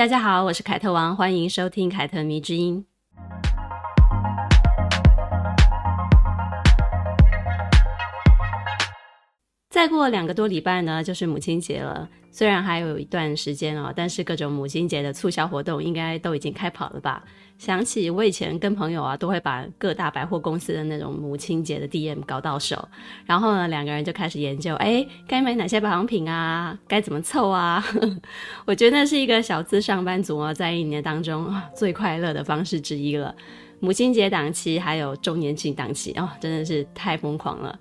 大家好，我是凯特王，欢迎收听凯特迷之音。再过两个多礼拜呢，就是母亲节了。虽然还有一段时间哦，但是各种母亲节的促销活动应该都已经开跑了吧？想起我以前跟朋友啊，都会把各大百货公司的那种母亲节的 DM 搞到手，然后呢，两个人就开始研究，哎，该买哪些保养品啊？该怎么凑啊？我觉得那是一个小资上班族啊，在一年当中最快乐的方式之一了。母亲节档期还有周年庆档期哦，真的是太疯狂了。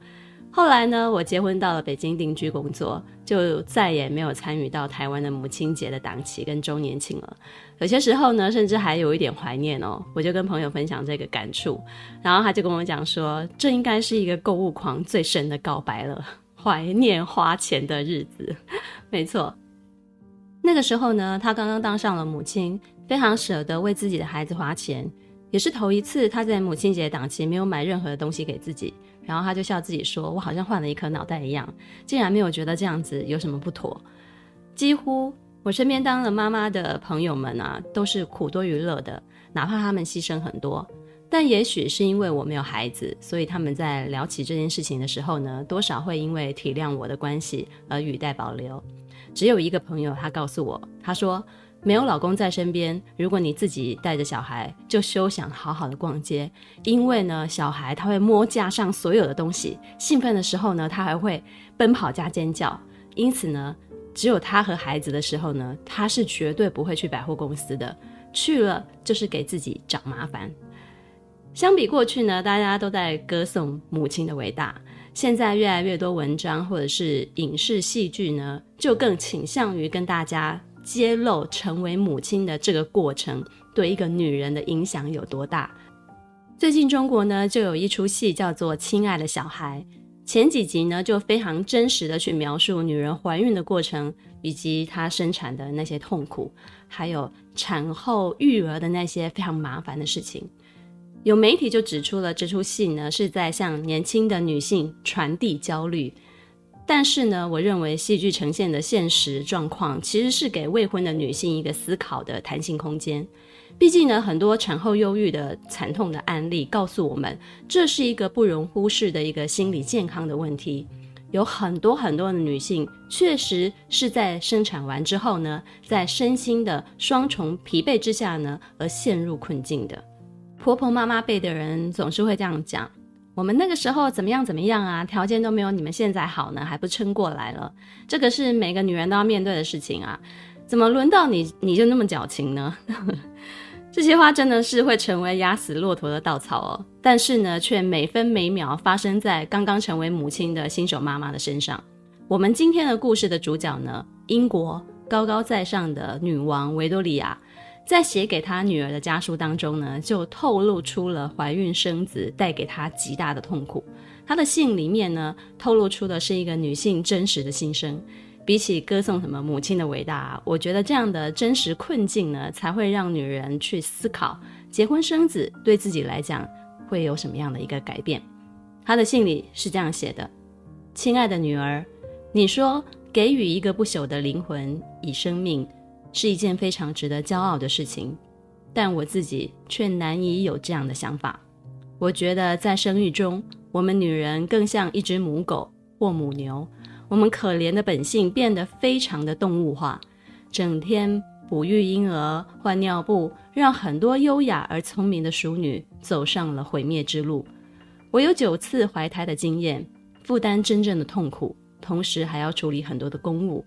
后来呢，我结婚到了北京定居工作，就再也没有参与到台湾的母亲节的档期跟周年庆了。有些时候呢，甚至还有一点怀念哦。我就跟朋友分享这个感触，然后他就跟我讲说，这应该是一个购物狂最深的告白了，怀念花钱的日子。没错，那个时候呢，他刚刚当上了母亲，非常舍得为自己的孩子花钱，也是头一次他在母亲节档期没有买任何的东西给自己。然后他就笑自己说：“我好像换了一颗脑袋一样，竟然没有觉得这样子有什么不妥。”几乎我身边当了妈妈的朋友们啊，都是苦多于乐的，哪怕他们牺牲很多。但也许是因为我没有孩子，所以他们在聊起这件事情的时候呢，多少会因为体谅我的关系而语带保留。只有一个朋友，他告诉我，他说。没有老公在身边，如果你自己带着小孩，就休想好好的逛街。因为呢，小孩他会摸架上所有的东西，兴奋的时候呢，他还会奔跑加尖叫。因此呢，只有他和孩子的时候呢，他是绝对不会去百货公司的，去了就是给自己找麻烦。相比过去呢，大家都在歌颂母亲的伟大，现在越来越多文章或者是影视戏剧呢，就更倾向于跟大家。揭露成为母亲的这个过程对一个女人的影响有多大？最近中国呢就有一出戏叫做《亲爱的小孩》，前几集呢就非常真实的去描述女人怀孕的过程，以及她生产的那些痛苦，还有产后育儿的那些非常麻烦的事情。有媒体就指出了这出戏呢是在向年轻的女性传递焦虑。但是呢，我认为戏剧呈现的现实状况其实是给未婚的女性一个思考的弹性空间。毕竟呢，很多产后忧郁的惨痛的案例告诉我们，这是一个不容忽视的一个心理健康的问题。有很多很多的女性确实是在生产完之后呢，在身心的双重疲惫之下呢，而陷入困境的。婆婆妈妈辈的人总是会这样讲。我们那个时候怎么样怎么样啊？条件都没有你们现在好呢，还不撑过来了？这个是每个女人都要面对的事情啊！怎么轮到你你就那么矫情呢？这些话真的是会成为压死骆驼的稻草哦。但是呢，却每分每秒发生在刚刚成为母亲的新手妈妈的身上。我们今天的故事的主角呢，英国高高在上的女王维多利亚。在写给她女儿的家书当中呢，就透露出了怀孕生子带给她极大的痛苦。她的信里面呢，透露出的是一个女性真实的心声。比起歌颂什么母亲的伟大，我觉得这样的真实困境呢，才会让女人去思考结婚生子对自己来讲会有什么样的一个改变。她的信里是这样写的：“亲爱的女儿，你说给予一个不朽的灵魂以生命。”是一件非常值得骄傲的事情，但我自己却难以有这样的想法。我觉得在生育中，我们女人更像一只母狗或母牛，我们可怜的本性变得非常的动物化，整天哺育婴儿、换尿布，让很多优雅而聪明的淑女走上了毁灭之路。我有九次怀胎的经验，负担真正的痛苦，同时还要处理很多的公务。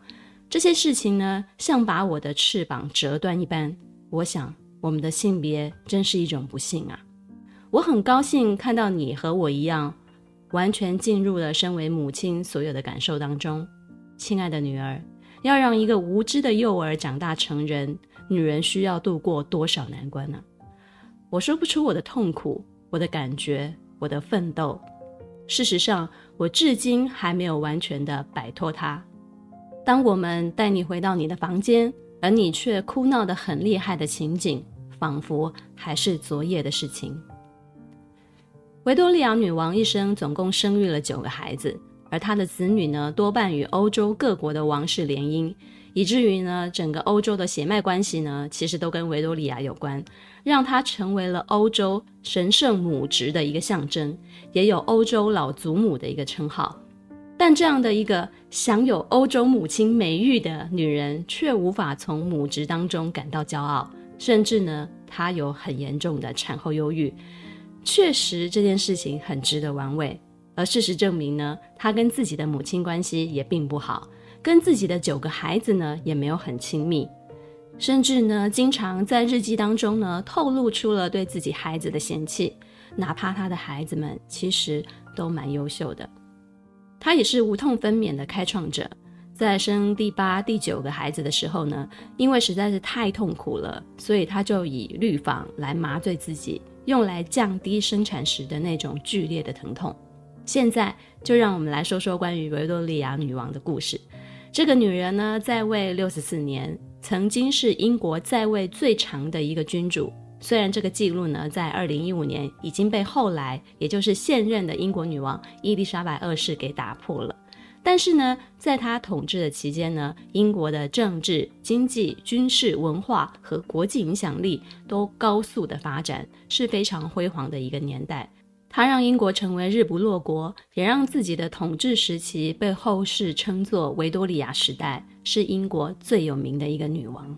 这些事情呢，像把我的翅膀折断一般。我想，我们的性别真是一种不幸啊！我很高兴看到你和我一样，完全进入了身为母亲所有的感受当中。亲爱的女儿，要让一个无知的幼儿长大成人，女人需要度过多少难关呢？我说不出我的痛苦，我的感觉，我的奋斗。事实上，我至今还没有完全的摆脱它。当我们带你回到你的房间，而你却哭闹得很厉害的情景，仿佛还是昨夜的事情。维多利亚女王一生总共生育了九个孩子，而她的子女呢，多半与欧洲各国的王室联姻，以至于呢，整个欧洲的血脉关系呢，其实都跟维多利亚有关，让她成为了欧洲神圣母职的一个象征，也有欧洲老祖母的一个称号。但这样的一个享有欧洲母亲美誉的女人，却无法从母职当中感到骄傲，甚至呢，她有很严重的产后忧郁。确实这件事情很值得玩味，而事实证明呢，她跟自己的母亲关系也并不好，跟自己的九个孩子呢也没有很亲密，甚至呢经常在日记当中呢透露出了对自己孩子的嫌弃，哪怕他的孩子们其实都蛮优秀的。他也是无痛分娩的开创者，在生第八、第九个孩子的时候呢，因为实在是太痛苦了，所以他就以氯仿来麻醉自己。用来降低生产时的那种剧烈的疼痛。现在就让我们来说说关于维多利亚女王的故事。这个女人呢，在位六十四年，曾经是英国在位最长的一个君主。虽然这个记录呢，在二零一五年已经被后来，也就是现任的英国女王伊丽莎白二世给打破了。但是呢，在她统治的期间呢，英国的政治、经济、军事、文化和国际影响力都高速的发展，是非常辉煌的一个年代。他让英国成为日不落国，也让自己的统治时期被后世称作维多利亚时代，是英国最有名的一个女王。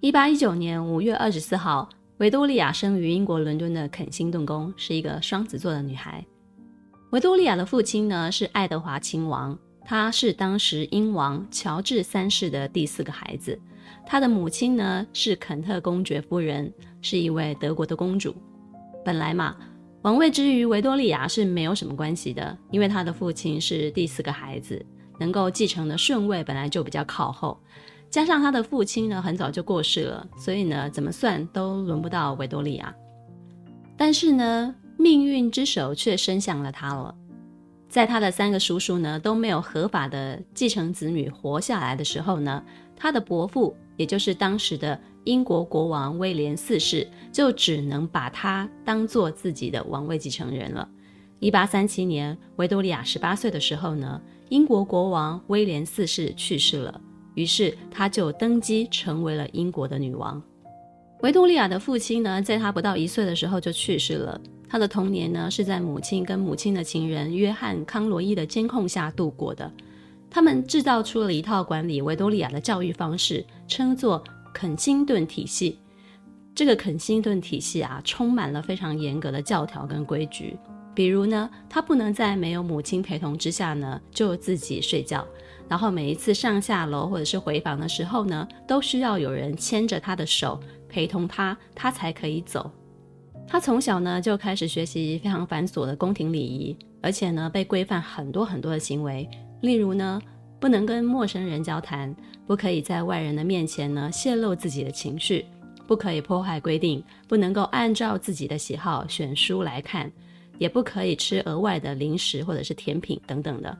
一八一九年五月二十四号，维多利亚生于英国伦敦的肯辛顿宫，是一个双子座的女孩。维多利亚的父亲呢，是爱德华亲王，他是当时英王乔治三世的第四个孩子。他的母亲呢，是肯特公爵夫人，是一位德国的公主。本来嘛，王位之于维多利亚是没有什么关系的，因为他的父亲是第四个孩子，能够继承的顺位本来就比较靠后。加上他的父亲呢，很早就过世了，所以呢，怎么算都轮不到维多利亚。但是呢，命运之手却伸向了他了。在他的三个叔叔呢都没有合法的继承子女活下来的时候呢，他的伯父，也就是当时的英国国王威廉四世，就只能把他当做自己的王位继承人了。一八三七年，维多利亚十八岁的时候呢，英国国王威廉四世去世了，于是他就登基成为了英国的女王。维多利亚的父亲呢，在他不到一岁的时候就去世了。他的童年呢，是在母亲跟母亲的情人约翰康罗伊的监控下度过的。他们制造出了一套管理维多利亚的教育方式，称作肯辛顿体系。这个肯辛顿体系啊，充满了非常严格的教条跟规矩。比如呢，他不能在没有母亲陪同之下呢，就自己睡觉。然后每一次上下楼或者是回房的时候呢，都需要有人牵着他的手陪同他，他才可以走。他从小呢就开始学习非常繁琐的宫廷礼仪，而且呢被规范很多很多的行为，例如呢不能跟陌生人交谈，不可以在外人的面前呢泄露自己的情绪，不可以破坏规定，不能够按照自己的喜好选书来看，也不可以吃额外的零食或者是甜品等等的。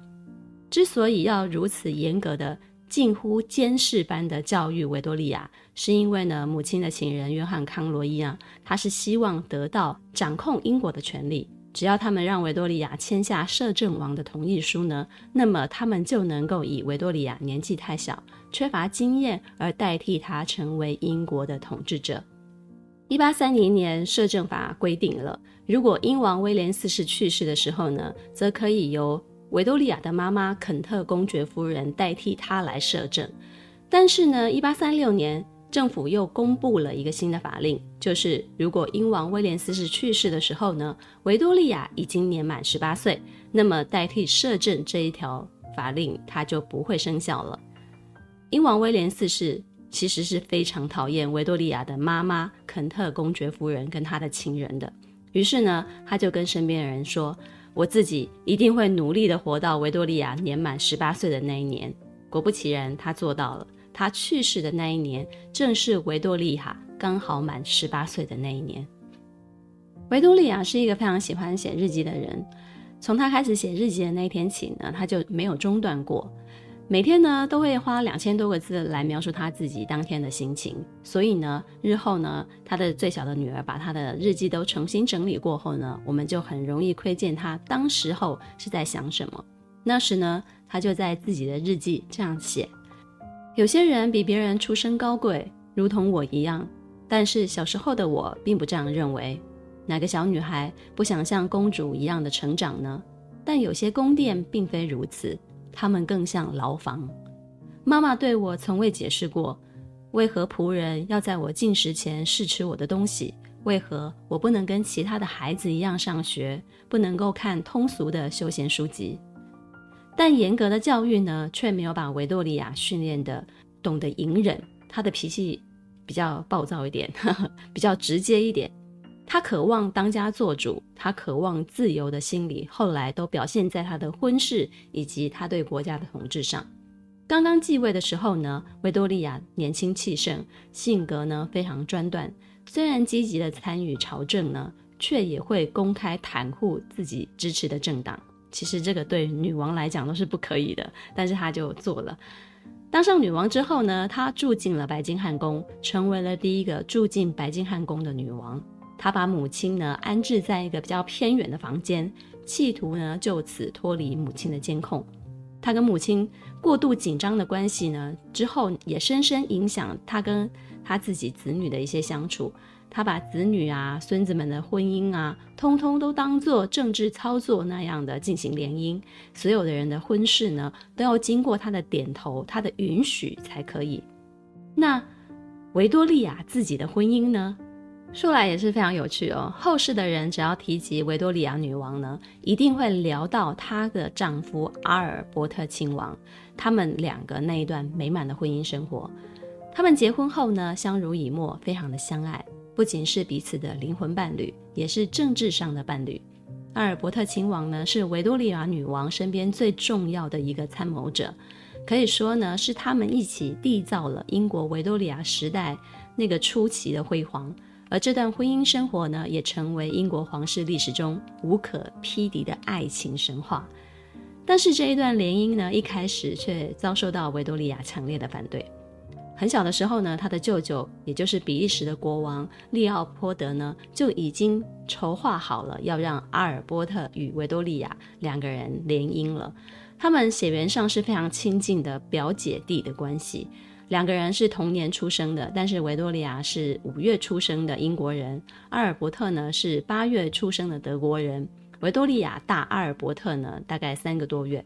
之所以要如此严格的，近乎监视般的教育维多利亚，是因为呢，母亲的情人约翰康罗伊啊，他是希望得到掌控英国的权利。只要他们让维多利亚签下摄政王的同意书呢，那么他们就能够以维多利亚年纪太小、缺乏经验而代替他成为英国的统治者。一八三零年摄政法规定了，如果英王威廉四世去世的时候呢，则可以由维多利亚的妈妈肯特公爵夫人代替她来摄政，但是呢，一八三六年政府又公布了一个新的法令，就是如果英王威廉四世去世的时候呢，维多利亚已经年满十八岁，那么代替摄政这一条法令它就不会生效了。英王威廉四世其实是非常讨厌维多利亚的妈妈肯特公爵夫人跟她的情人的，于是呢，他就跟身边的人说。我自己一定会努力的活到维多利亚年满十八岁的那一年。果不其然，他做到了。他去世的那一年，正是维多利亚刚好满十八岁的那一年。维多利亚是一个非常喜欢写日记的人，从他开始写日记的那一天起呢，他就没有中断过。每天呢都会花两千多个字来描述他自己当天的心情。所以呢，日后呢，他的最小的女儿把他的日记都重新整理过后呢，我们就很容易窥见他当时候是在想什么。那时呢，他就在自己的日记这样写：有些人比别人出身高贵，如同我一样，但是小时候的我并不这样认为。哪个小女孩不想像公主一样的成长呢？但有些宫殿并非如此，他们更像牢房。妈妈对我从未解释过，为何仆人要在我进食前试吃我的东西？为何我不能跟其他的孩子一样上学，不能够看通俗的休闲书籍？但严格的教育呢，却没有把维多利亚训练得懂得隐忍。她的脾气比较暴躁一点，呵呵，比较直接一点。他渴望当家做主，他渴望自由的心理，后来都表现在他的婚事以及他对国家的统治上。刚刚继位的时候呢，维多利亚年轻气盛，性格呢非常专断。虽然积极的参与朝政呢，却也会公开袒护自己支持的政党。其实这个对女王来讲都是不可以的，但是他就做了。当上女王之后呢，她住进了白金汉宫，成为了第一个住进白金汉宫的女王。他把母亲呢安置在一个比较偏远的房间，企图呢就此脱离母亲的监控。他跟母亲过度紧张的关系呢，之后也深深影响他跟他自己子女的一些相处。他把子女啊、孙子们的婚姻啊，通通都当做政治操作那样的进行联姻。所有的人的婚事呢，都要经过他的点头、他的允许才可以。那维多利亚自己的婚姻呢？说来也是非常有趣哦。后世的人只要提及维多利亚女王呢，一定会聊到她的丈夫阿尔伯特亲王，他们两个那一段美满的婚姻生活。他们结婚后呢，相濡以沫，非常的相爱，不仅是彼此的灵魂伴侣，也是政治上的伴侣。阿尔伯特亲王呢，是维多利亚女王身边最重要的一个参谋者，可以说呢，是他们一起缔造了英国维多利亚时代那个初期的辉煌。而这段婚姻生活呢，也成为英国皇室历史中无可匹敌的爱情神话。但是这一段联姻呢，一开始却遭受到维多利亚强烈的反对。很小的时候呢，他的舅舅，也就是比利时的国王利奥波德呢，就已经筹划好了要让阿尔波特与维多利亚两个人联姻了。他们血缘上是非常亲近的表姐弟的关系。两个人是同年出生的，但是维多利亚是五月出生的英国人，阿尔伯特呢是八月出生的德国人。维多利亚大阿尔伯特呢大概三个多月。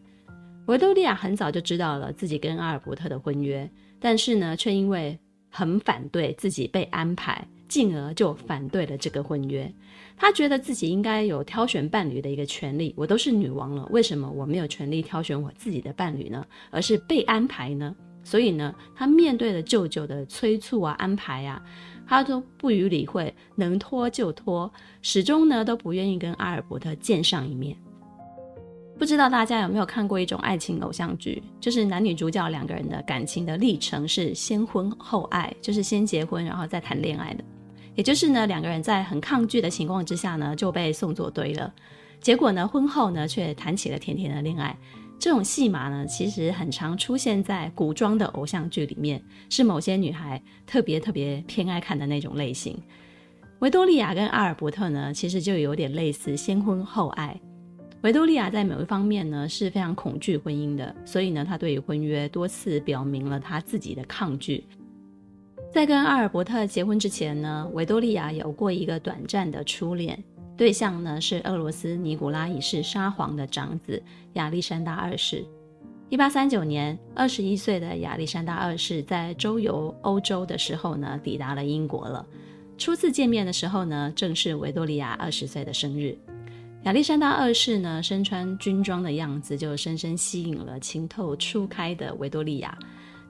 维多利亚很早就知道了自己跟阿尔伯特的婚约，但是呢却因为很反对自己被安排，进而就反对了这个婚约。她觉得自己应该有挑选伴侣的一个权利。我都是女王了，为什么我没有权利挑选我自己的伴侣呢？而是被安排呢？所以呢，他面对了舅舅的催促啊、安排啊，他都不予理会，能拖就拖，始终呢都不愿意跟阿尔伯特见上一面。不知道大家有没有看过一种爱情偶像剧，就是男女主角两个人的感情的历程是先婚后爱，就是先结婚然后再谈恋爱的。也就是呢，两个人在很抗拒的情况之下呢，就被送作堆了，结果呢，婚后呢却谈起了甜甜的恋爱。这种戏码呢，其实很常出现在古装的偶像剧里面，是某些女孩特别特别偏爱看的那种类型。维多利亚跟阿尔伯特呢，其实就有点类似先婚后爱。维多利亚在某一方面呢是非常恐惧婚姻的，所以呢，她对于婚约多次表明了她自己的抗拒。在跟阿尔伯特结婚之前呢，维多利亚有过一个短暂的初恋。对象呢是俄罗斯尼古拉一世沙皇的长子亚历山大二世。一八三九年，二十一岁的亚历山大二世在周游欧洲的时候呢，抵达了英国了。初次见面的时候呢，正是维多利亚二十岁的生日。亚历山大二世呢，身穿军装的样子就深深吸引了情窦初开的维多利亚。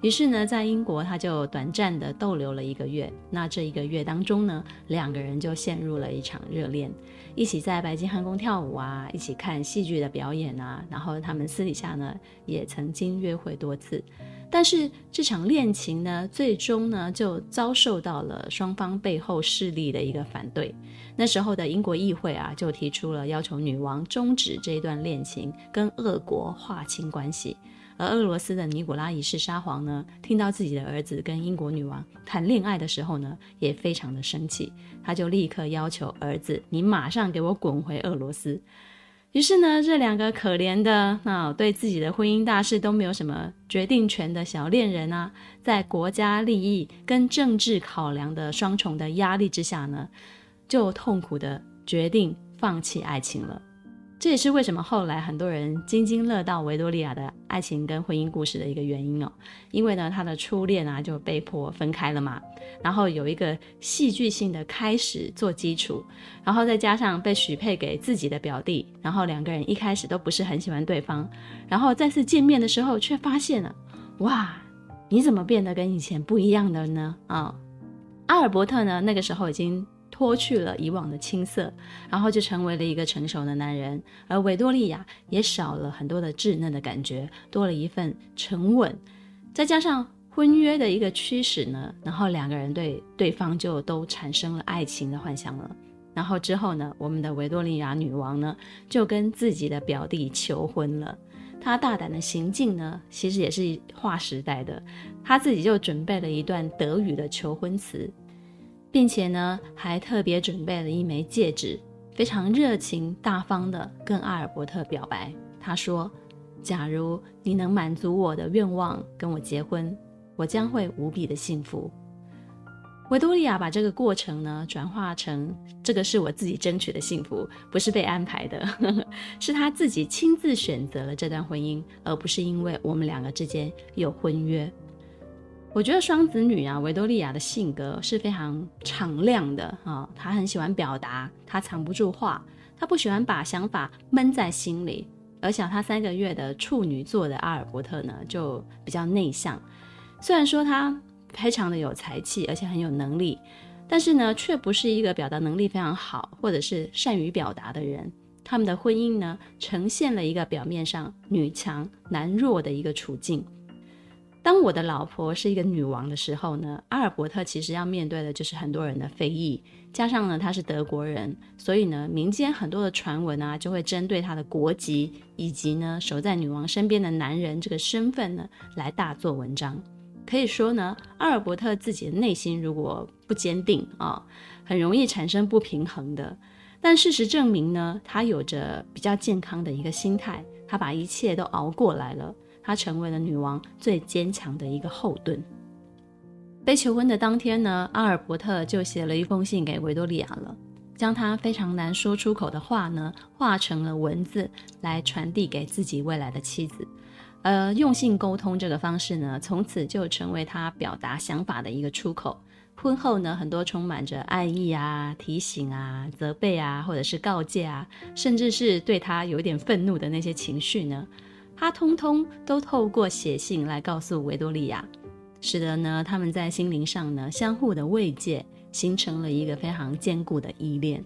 于是呢，在英国他就短暂的逗留了一个月。那这一个月当中呢，两个人就陷入了一场热恋，一起在白金汉宫跳舞啊，一起看戏剧的表演啊。然后他们私底下呢，也曾经约会多次。但是这场恋情呢，最终呢，就遭受到了双方背后势力的一个反对。那时候的英国议会啊，就提出了要求女王终止这段恋情，跟俄国划清关系。而俄罗斯的尼古拉一世沙皇呢，听到自己的儿子跟英国女王谈恋爱的时候呢，也非常的生气，他就立刻要求儿子：“你马上给我滚回俄罗斯。”于是呢，这两个可怜的啊，对自己的婚姻大事都没有什么决定权的小恋人啊，在国家利益跟政治考量的双重的压力之下呢，就痛苦的决定放弃爱情了。这也是为什么后来很多人津津乐道维多利亚的爱情跟婚姻故事的一个原因哦，因为呢，她的初恋啊就被迫分开了嘛，然后有一个戏剧性的开始做基础，然后再加上被许配给自己的表弟，然后两个人一开始都不是很喜欢对方，然后再次见面的时候却发现了，哇，你怎么变得跟以前不一样了呢？啊、阿尔伯特呢那个时候已经。脱去了以往的青涩，然后就成为了一个成熟的男人，而维多利亚也少了很多的稚嫩的感觉，多了一份沉稳，再加上婚约的一个驱使呢，然后两个人对对方就都产生了爱情的幻想了。然后之后呢，我们的维多利亚女王呢就跟自己的表弟求婚了。她大胆的行径呢，其实也是划时代的，她自己就准备了一段德语的求婚词。并且呢，还特别准备了一枚戒指，非常热情大方的跟阿尔伯特表白。他说：“假如你能满足我的愿望，跟我结婚，我将会无比的幸福。”维多利亚把这个过程呢，转化成这个是我自己争取的幸福，不是被安排的，是他自己亲自选择了这段婚姻，而不是因为我们两个之间有婚约。我觉得双子女啊，维多利亚的性格是非常敞亮的啊，她很喜欢表达，她藏不住话，她不喜欢把想法闷在心里。而且她三个月的处女座的阿尔伯特呢，就比较内向。虽然说他非常的有才气，而且很有能力，但是呢，却不是一个表达能力非常好，或者是善于表达的人。他们的婚姻呢，呈现了一个表面上女强男弱的一个处境。当我的老婆是一个女王的时候呢，阿尔伯特其实要面对的就是很多人的非议，加上呢他是德国人，所以呢民间很多的传闻啊就会针对他的国籍以及呢守在女王身边的男人这个身份呢来大做文章。可以说呢，阿尔伯特自己的内心如果不坚定啊，很容易产生不平衡的。但事实证明呢，他有着比较健康的一个心态，他把一切都熬过来了。她成为了女王最坚强的一个后盾。被求婚的当天呢，阿尔伯特就写了一封信给维多利亚了，将他非常难说出口的话呢，化成了文字来传递给自己未来的妻子。呃，用信沟通这个方式呢，从此就成为他表达想法的一个出口。婚后呢，很多充满着爱意啊、提醒啊、责备啊，或者是告诫啊，甚至是对他有点愤怒的那些情绪呢。他通通都透过写信来告诉维多利亚，使得呢他们在心灵上呢相互的慰藉，形成了一个非常坚固的依恋。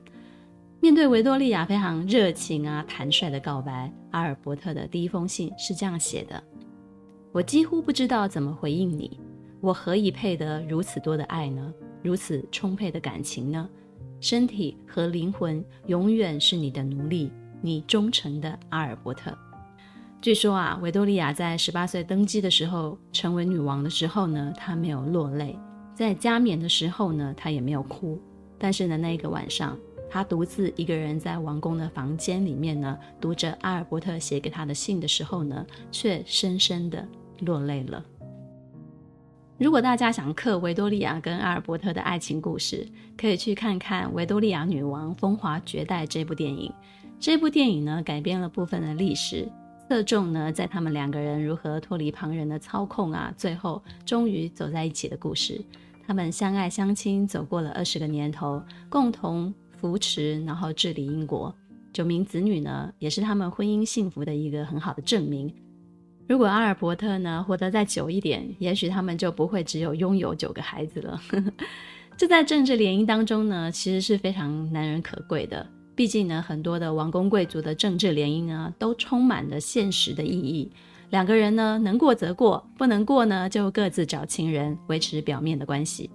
面对维多利亚非常热情啊坦率的告白，阿尔伯特的第一封信是这样写的：“我几乎不知道怎么回应你，我何以配得如此多的爱呢？如此充沛的感情呢？身体和灵魂永远是你的奴隶，你忠诚的阿尔伯特。”据说啊，维多利亚在十八岁登基的时候，成为女王的时候呢，她没有落泪；在加冕的时候呢，她也没有哭。但是呢，那一个晚上，她独自一个人在王宫的房间里面呢，读着阿尔伯特写给她的信的时候呢，却深深的落泪了。如果大家想刻维多利亚跟阿尔伯特的爱情故事，可以去看看《维多利亚女王风华绝代》这部电影。这部电影呢，改编了部分的历史。侧重呢，在他们两个人如何脱离旁人的操控啊，最后终于走在一起的故事。他们相爱相亲，走过了二十个年头，共同扶持，然后治理英国。九名子女呢，也是他们婚姻幸福的一个很好的证明。如果阿尔伯特呢，活得再久一点，也许他们就不会只有拥有九个孩子了。这在政治联姻当中呢，其实是非常难能可贵的。毕竟呢，很多的王公贵族的政治联姻呢，都充满了现实的意义。两个人呢，能过则过，不能过呢，就各自找情人维持表面的关系。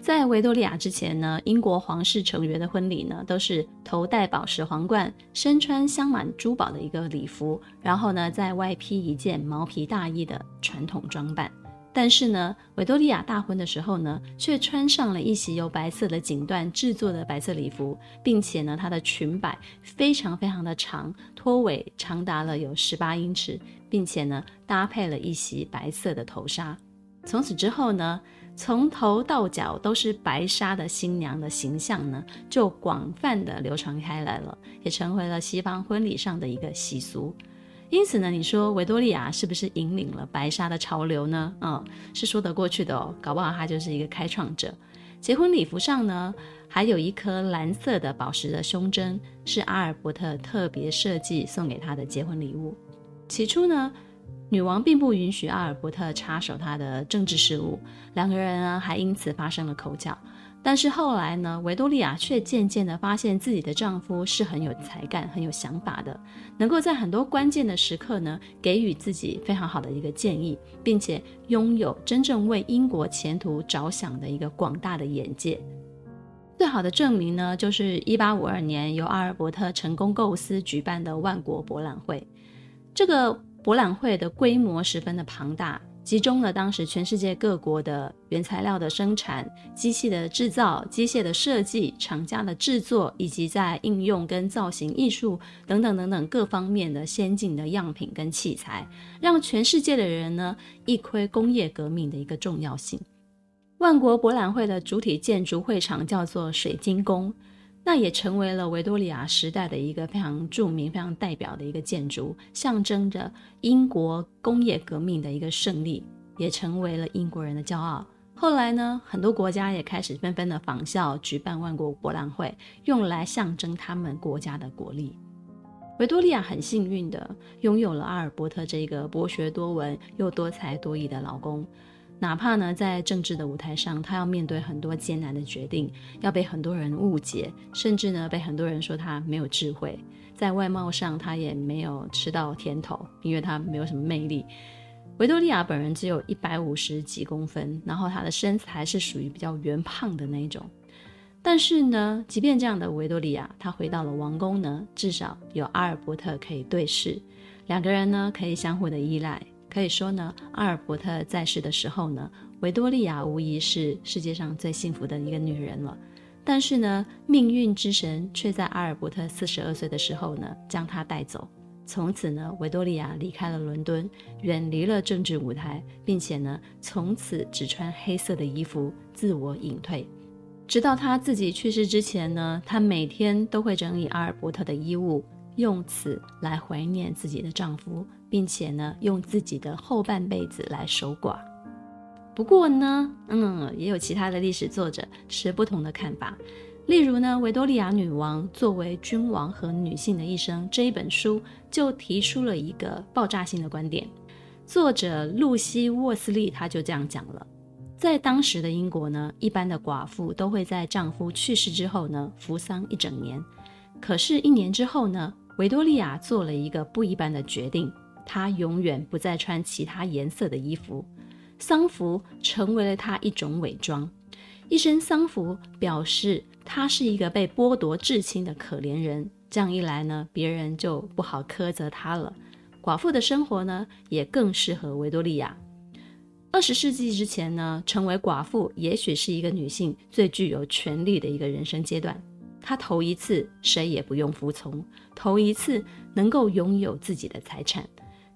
在维多利亚之前呢，英国皇室成员的婚礼呢，都是头戴宝石皇冠，身穿镶满珠宝的一个礼服，然后呢，再外披一件毛皮大衣的传统装扮。但是呢，维多利亚大婚的时候呢，却穿上了一袭由白色的锦缎制作的白色礼服，并且呢，她的裙摆非常非常的长，拖尾长达了有十八英尺，并且呢，搭配了一袭白色的头纱。从此之后呢，从头到脚都是白纱的新娘的形象呢，就广泛的流传开来了，也成为了西方婚礼上的一个习俗。因此呢，你说维多利亚是不是引领了白纱的潮流呢？嗯，是说得过去的哦，搞不好她就是一个开创者。结婚礼服上呢，还有一颗蓝色的宝石的胸针，是阿尔伯特特别设计送给她的结婚礼物。起初呢，女王并不允许阿尔伯特插手她的政治事务，两个人呢还因此发生了口角。但是后来呢，维多利亚却渐渐地发现自己的丈夫是很有才干、很有想法的，能够在很多关键的时刻呢，给予自己非常好的一个建议，并且拥有真正为英国前途着想的一个广大的眼界。最好的证明呢，就是一八五二年由阿尔伯特成功构思举办的万国博览会。这个博览会的规模十分的庞大。集中了当时全世界各国的原材料的生产、机器的制造、机械的设计、厂家的制作，以及在应用跟造型艺术等等等等各方面的先进的样品跟器材，让全世界的人呢一窥工业革命的一个重要性。万国博览会的主体建筑会场叫做水晶宫。那也成为了维多利亚时代的一个非常著名、非常代表的一个建筑，象征着英国工业革命的一个胜利，也成为了英国人的骄傲。后来呢，很多国家也开始纷纷的仿效，举办万国博览会，用来象征他们国家的国力。维多利亚很幸运的拥有了阿尔伯特这个博学多闻又多才多艺的老公。哪怕呢，在政治的舞台上，他要面对很多艰难的决定，要被很多人误解，甚至呢，被很多人说他没有智慧。在外貌上，他也没有吃到甜头，因为他没有什么魅力。维多利亚本人只有一百五十几公分，然后他的身材是属于比较圆胖的那种。但是呢，即便这样的维多利亚，她回到了王宫呢，至少有阿尔伯特可以对视，两个人呢可以相互的依赖。可以说呢，阿尔伯特在世的时候呢，维多利亚无疑是世界上最幸福的一个女人了。但是呢，命运之神却在阿尔伯特四十二岁的时候呢，将她带走。从此呢，维多利亚离开了伦敦，远离了政治舞台，并且呢，从此只穿黑色的衣服，自我隐退。直到她自己去世之前呢，她每天都会整理阿尔伯特的衣物。用此来怀念自己的丈夫，并且呢，用自己的后半辈子来守寡。不过呢，嗯，也有其他的历史作者持不同的看法。例如呢，《维多利亚女王作为君王和女性的一生》这一本书就提出了一个爆炸性的观点。作者露西·沃斯利他就这样讲了：在当时的英国呢，一般的寡妇都会在丈夫去世之后呢，服丧一整年。可是，一年之后呢，维多利亚做了一个不一般的决定，她永远不再穿其他颜色的衣服，丧服成为了她一种伪装。一身丧服表示她是一个被剥夺至亲的可怜人，这样一来呢，别人就不好苛责她了。寡妇的生活呢，也更适合维多利亚。二十世纪之前呢，成为寡妇也许是一个女性最具有权力的一个人生阶段。她头一次谁也不用服从，头一次能够拥有自己的财产。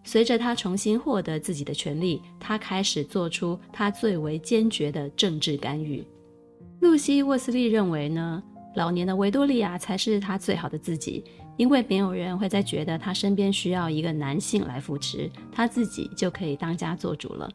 随着他重新获得自己的权利，他开始做出他最为坚决的政治干预。露西·沃斯利认为呢，老年的维多利亚才是他最好的自己，因为没有人会再觉得她身边需要一个男性来扶持，她自己就可以当家做主了。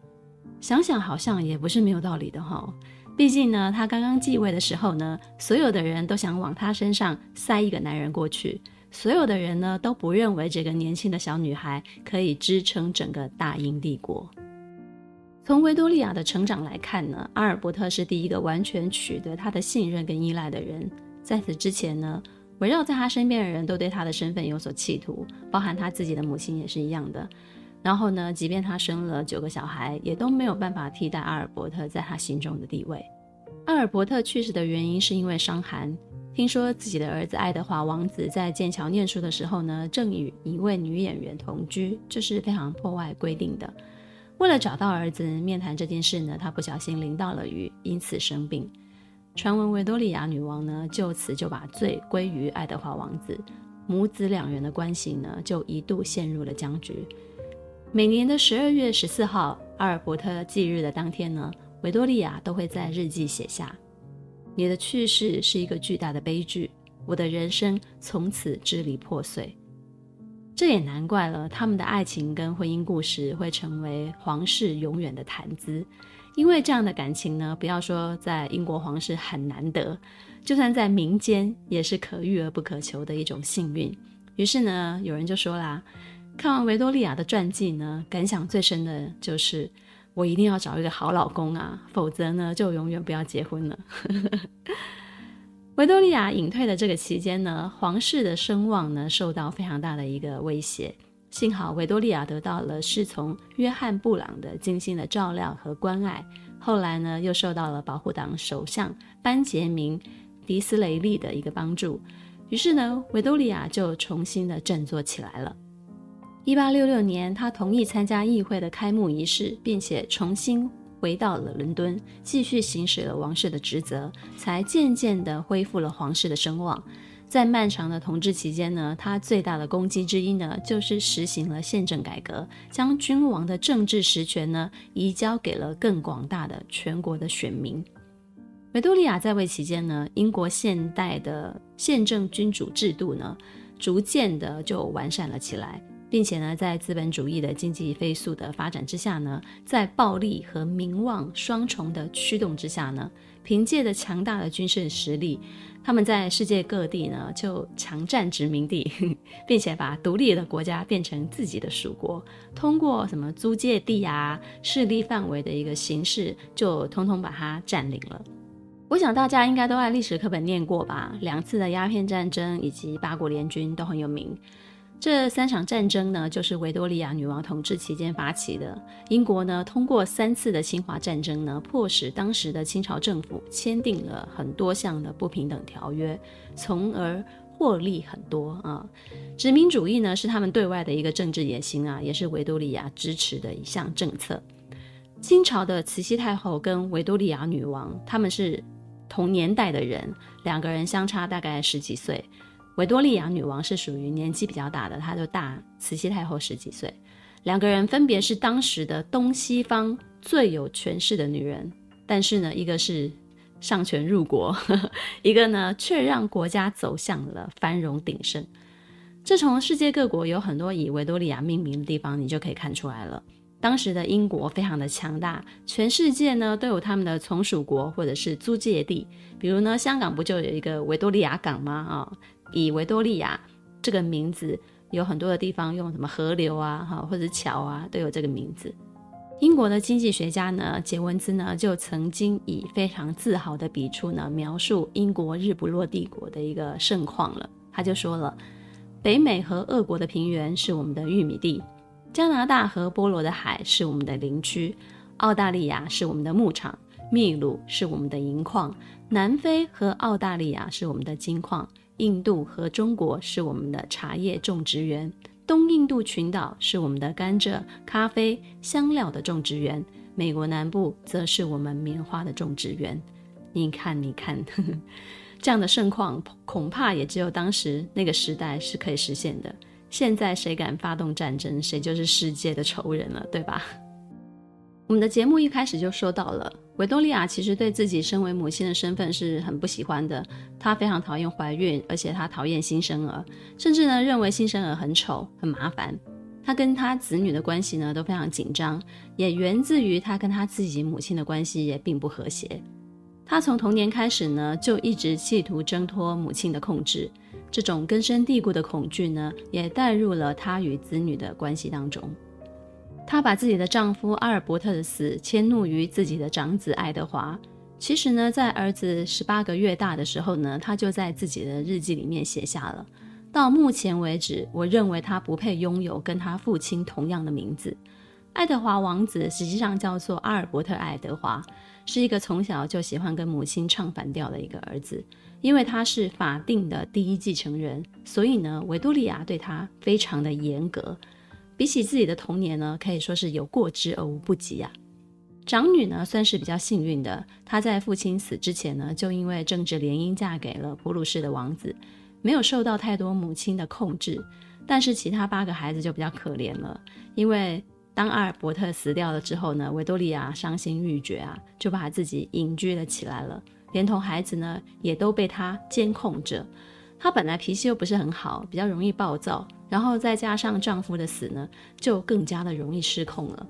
想想好像也不是没有道理的哈。毕竟呢，他刚刚继位的时候呢，所有的人都想往他身上塞一个男人过去，所有的人呢都不认为这个年轻的小女孩可以支撑整个大英帝国。从维多利亚的成长来看呢，阿尔伯特是第一个完全取得她的信任跟依赖的人。在此之前呢，围绕在他身边的人都对他的身份有所企图，包含他自己的母亲也是一样的。然后呢，即便他生了九个小孩，也都没有办法替代阿尔伯特在他心中的地位。阿尔伯特去世的原因是因为伤寒。听说自己的儿子爱德华王子在剑桥念书的时候呢，正与一位女演员同居，这是非常破坏规定的。为了找到儿子面谈这件事呢，他不小心淋到了雨，因此生病。传闻维多利亚女王呢，就此就把罪归于爱德华王子，母子两人的关系呢，就一度陷入了僵局。每年的十二月十四号，阿尔伯特忌日的当天呢，维多利亚都会在日记写下。你的去世是一个巨大的悲剧，我的人生从此支离破碎。这也难怪了，他们的爱情跟婚姻故事会成为皇室永远的谈资。因为这样的感情呢，不要说在英国皇室很难得，就算在民间也是可遇而不可求的一种幸运。于是呢，有人就说啦，看完维多利亚的传记呢，感想最深的就是。我一定要找一个好老公啊，否则呢，就永远不要结婚了。维多利亚隐退的这个期间呢，皇室的声望呢受到非常大的一个威胁。幸好维多利亚得到了侍从约翰布朗的精心的照料和关爱，后来呢又受到了保护党首相班杰明迪斯雷利的一个帮助，于是呢，维多利亚就重新的振作起来了。一八六六年，他同意参加议会的开幕仪式，并且重新回到了伦敦，继续行使了王室的职责，才渐渐地恢复了皇室的声望。在漫长的统治期间呢，他最大的功绩之一呢，就是实行了宪政改革，将君王的政治实权呢移交给了更广大的全国的选民。维多利亚在位期间呢，英国现代的宪政君主制度呢，逐渐的就完善了起来。并且呢，在资本主义的经济飞速的发展之下呢，在暴力和名望双重的驱动之下呢，凭借着强大的军事实力，他们在世界各地呢就强占殖民地，并且把独立的国家变成自己的属国，通过什么租借地啊、势力范围的一个形式，就通通把它占领了。我想大家应该都在历史课本念过吧，两次的鸦片战争以及八国联军都很有名。这三场战争呢，就是维多利亚女王统治期间发起的。英国呢，通过三次的侵华战争呢，迫使当时的清朝政府签订了很多项的不平等条约，从而获利很多啊。殖民主义呢，是他们对外的一个政治野心啊，也是维多利亚支持的一项政策。清朝的慈禧太后跟维多利亚女王，他们是同年代的人，两个人相差大概十几岁。维多利亚女王是属于年纪比较大的，她就大慈禧太后十几岁。两个人分别是当时的东西方最有权势的女人，但是呢，一个是上权入国，一个呢却让国家走向了繁荣鼎盛。这从世界各国有很多以维多利亚命名的地方，你就可以看出来了。当时的英国非常的强大，全世界呢都有他们的从属国或者是租借地，比如呢，香港不就有一个维多利亚港吗？啊、以维多利亚这个名字，有很多的地方用什么河流啊，哈，或者桥啊，都有这个名字。英国的经济学家呢，杰文兹呢，就曾经以非常自豪的笔触呢，描述英国日不落帝国的一个盛况了。他就说了，北美和俄国的平原是我们的玉米地，加拿大和波罗的海是我们的林区，澳大利亚是我们的牧场，秘鲁是我们的银矿，南非和澳大利亚是我们的金矿。印度和中国是我们的茶叶种植园，东印度群岛是我们的甘蔗、咖啡、香料的种植园，美国南部则是我们棉花的种植园。你看，你看，呵呵，这样的盛况恐怕也只有当时那个时代是可以实现的。现在谁敢发动战争，谁就是世界的仇人了，对吧？我们的节目一开始就说到了，维多利亚其实对自己身为母亲的身份是很不喜欢的。她非常讨厌怀孕，而且她讨厌新生儿，甚至呢认为新生儿很丑、很麻烦。她跟她子女的关系呢都非常紧张，也源自于她跟她自己母亲的关系也并不和谐。她从童年开始呢就一直企图挣脱母亲的控制，这种根深蒂固的恐惧呢也带入了她与子女的关系当中。她把自己的丈夫阿尔伯特的死迁怒于自己的长子爱德华。其实呢，在儿子十八个月大的时候呢，她就在自己的日记里面写下了：到目前为止，我认为他不配拥有跟他父亲同样的名字。爱德华王子实际上叫做阿尔伯特·爱德华，是一个从小就喜欢跟母亲唱反调的一个儿子。因为他是法定的第一继承人，所以呢，维多利亚对他非常的严格。比起自己的童年呢，可以说是有过之而无不及啊。长女呢，算是比较幸运的，她在父亲死之前呢，就因为政治联姻嫁给了普鲁士的王子，没有受到太多母亲的控制。但是其他八个孩子就比较可怜了，因为当阿尔伯特死掉了之后呢，维多利亚伤心欲绝啊，就把自己隐居了起来了。连同孩子呢，也都被他监控着。她本来脾气又不是很好，比较容易暴躁，然后再加上丈夫的死呢，就更加的容易失控了。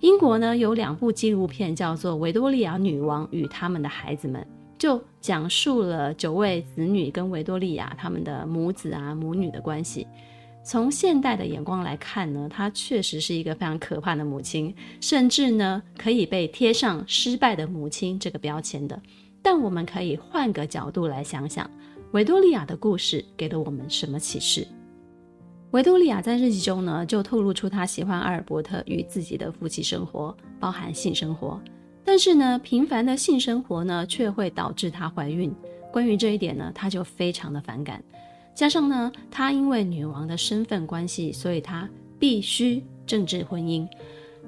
英国呢，有两部纪录片，叫做《维多利亚女王与他们的孩子们》，就讲述了九位子女跟维多利亚他们的母子啊母女的关系。从现代的眼光来看呢，她确实是一个非常可怕的母亲，甚至呢可以被贴上失败的母亲这个标签的。但我们可以换个角度来想想，维多利亚的故事给了我们什么启示？维多利亚在日记中呢，就透露出她喜欢阿尔伯特与自己的夫妻生活，包含性生活。但是呢，频繁的性生活呢，却会导致她怀孕。关于这一点呢，她就非常的反感。加上呢，她因为女王的身份关系，所以她必须政治婚姻。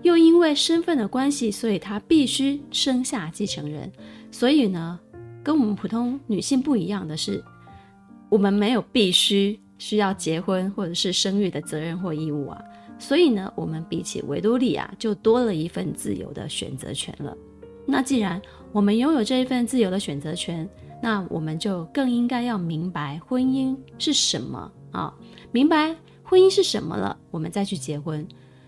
又因为身份的关系，所以她必须生下继承人。所以呢，跟我们普通女性不一样的是，我们没有必须需要结婚或者是生育的责任或义务啊。所以呢，我们比起维多利亚就多了一份自由的选择权了。那既然我们拥有这一份自由的选择权，那我们就更应该要明白婚姻是什么啊，明白婚姻是什么了，我们再去结婚。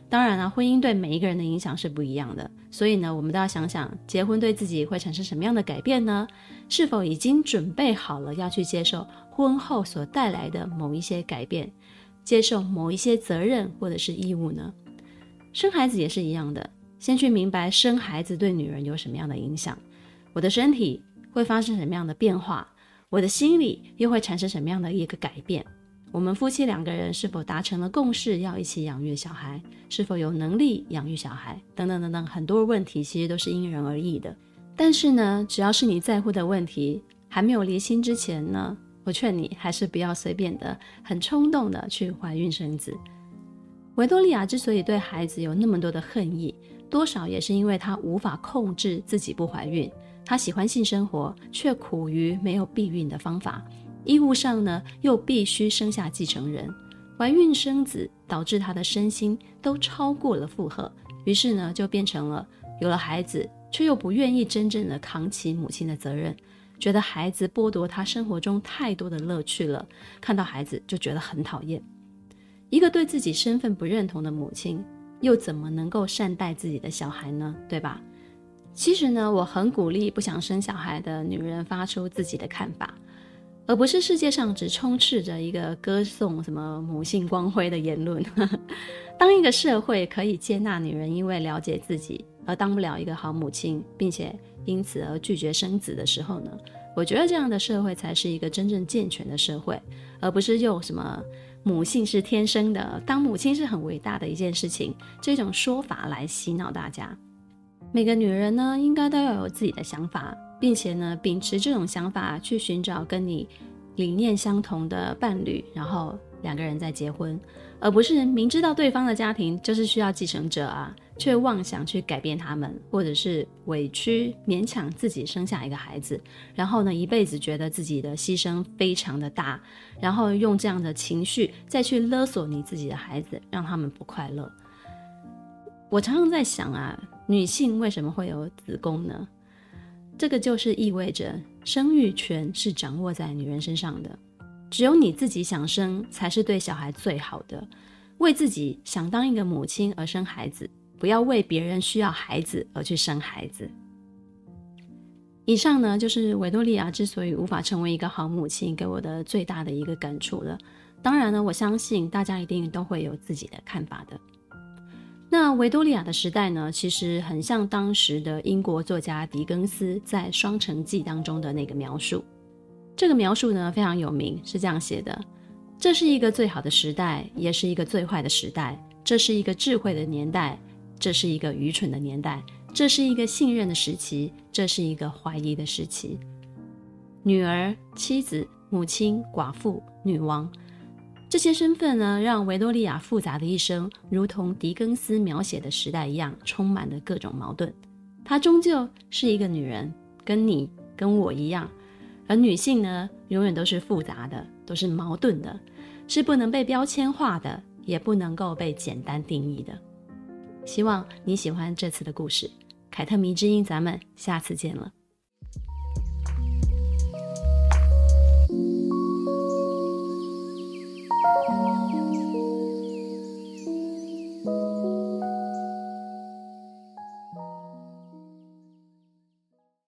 当然了，婚姻对每一个人的影响是不一样的，所以呢，我们都要想想结婚对自己会产生什么样的改变呢？是否已经准备好了要去接受婚后所带来的某一些改变，接受某一些责任或者是义务呢？生孩子也是一样的，先去明白生孩子对女人有什么样的影响，我的身体会发生什么样的变化，我的心理又会产生什么样的一个改变。我们夫妻两个人是否达成了共识，要一起养育小孩？是否有能力养育小孩？等等等等，很多问题其实都是因人而异的。但是呢，只要是你在乎的问题，还没有离心之前呢，我劝你还是不要随便的、很冲动的去怀孕生子。维多利亚之所以对孩子有那么多的恨意，多少也是因为她无法控制自己不怀孕。她喜欢性生活，却苦于没有避孕的方法。义务上呢，又必须生下继承人，怀孕生子导致她的身心都超过了负荷，于是呢，就变成了有了孩子，却又不愿意真正的扛起母亲的责任，觉得孩子剥夺她生活中太多的乐趣了，看到孩子就觉得很讨厌。一个对自己身份不认同的母亲，又怎么能够善待自己的小孩呢？对吧？其实呢，我很鼓励不想生小孩的女人发出自己的看法。而不是世界上只充斥着一个歌颂什么母性光辉的言论。当一个社会可以接纳女人因为了解自己而当不了一个好母亲，并且因此而拒绝生子的时候呢，我觉得这样的社会才是一个真正健全的社会，而不是用什么母性是天生的，当母亲是很伟大的一件事情这种说法来洗脑大家。每个女人呢，应该都要有自己的想法。并且呢，秉持这种想法去寻找跟你理念相同的伴侣，然后两个人再结婚，而不是明知道对方的家庭就是需要继承者啊，却妄想去改变他们，或者是委屈勉强自己生下一个孩子，然后呢，一辈子觉得自己的牺牲非常的大，然后用这样的情绪再去勒索你自己的孩子，让他们不快乐。我常常在想啊，女性为什么会有子宫呢？这个就是意味着生育权是掌握在女人身上的，只有你自己想生才是对小孩最好的。为自己想当一个母亲而生孩子，不要为别人需要孩子而去生孩子。以上呢，就是维多利亚之所以无法成为一个好母亲给我的最大的一个感触了。当然呢，我相信大家一定都会有自己的看法的。那维多利亚的时代呢，其实很像当时的英国作家狄更斯在《双城记》当中的那个描述。这个描述呢，非常有名，是这样写的：这是一个最好的时代，也是一个最坏的时代；这是一个智慧的年代，这是一个愚蠢的年代；这是一个信任的时期，这是一个怀疑的时期。女儿、妻子、母亲、寡妇、女王，这些身份呢，让维多利亚复杂的一生，如同狄更斯描写的时代一样，充满了各种矛盾。她终究是一个女人，跟你跟我一样。而女性呢，永远都是复杂的，都是矛盾的，是不能被标签化的，也不能够被简单定义的。希望你喜欢这次的故事。凯特迷之音咱们下次见了。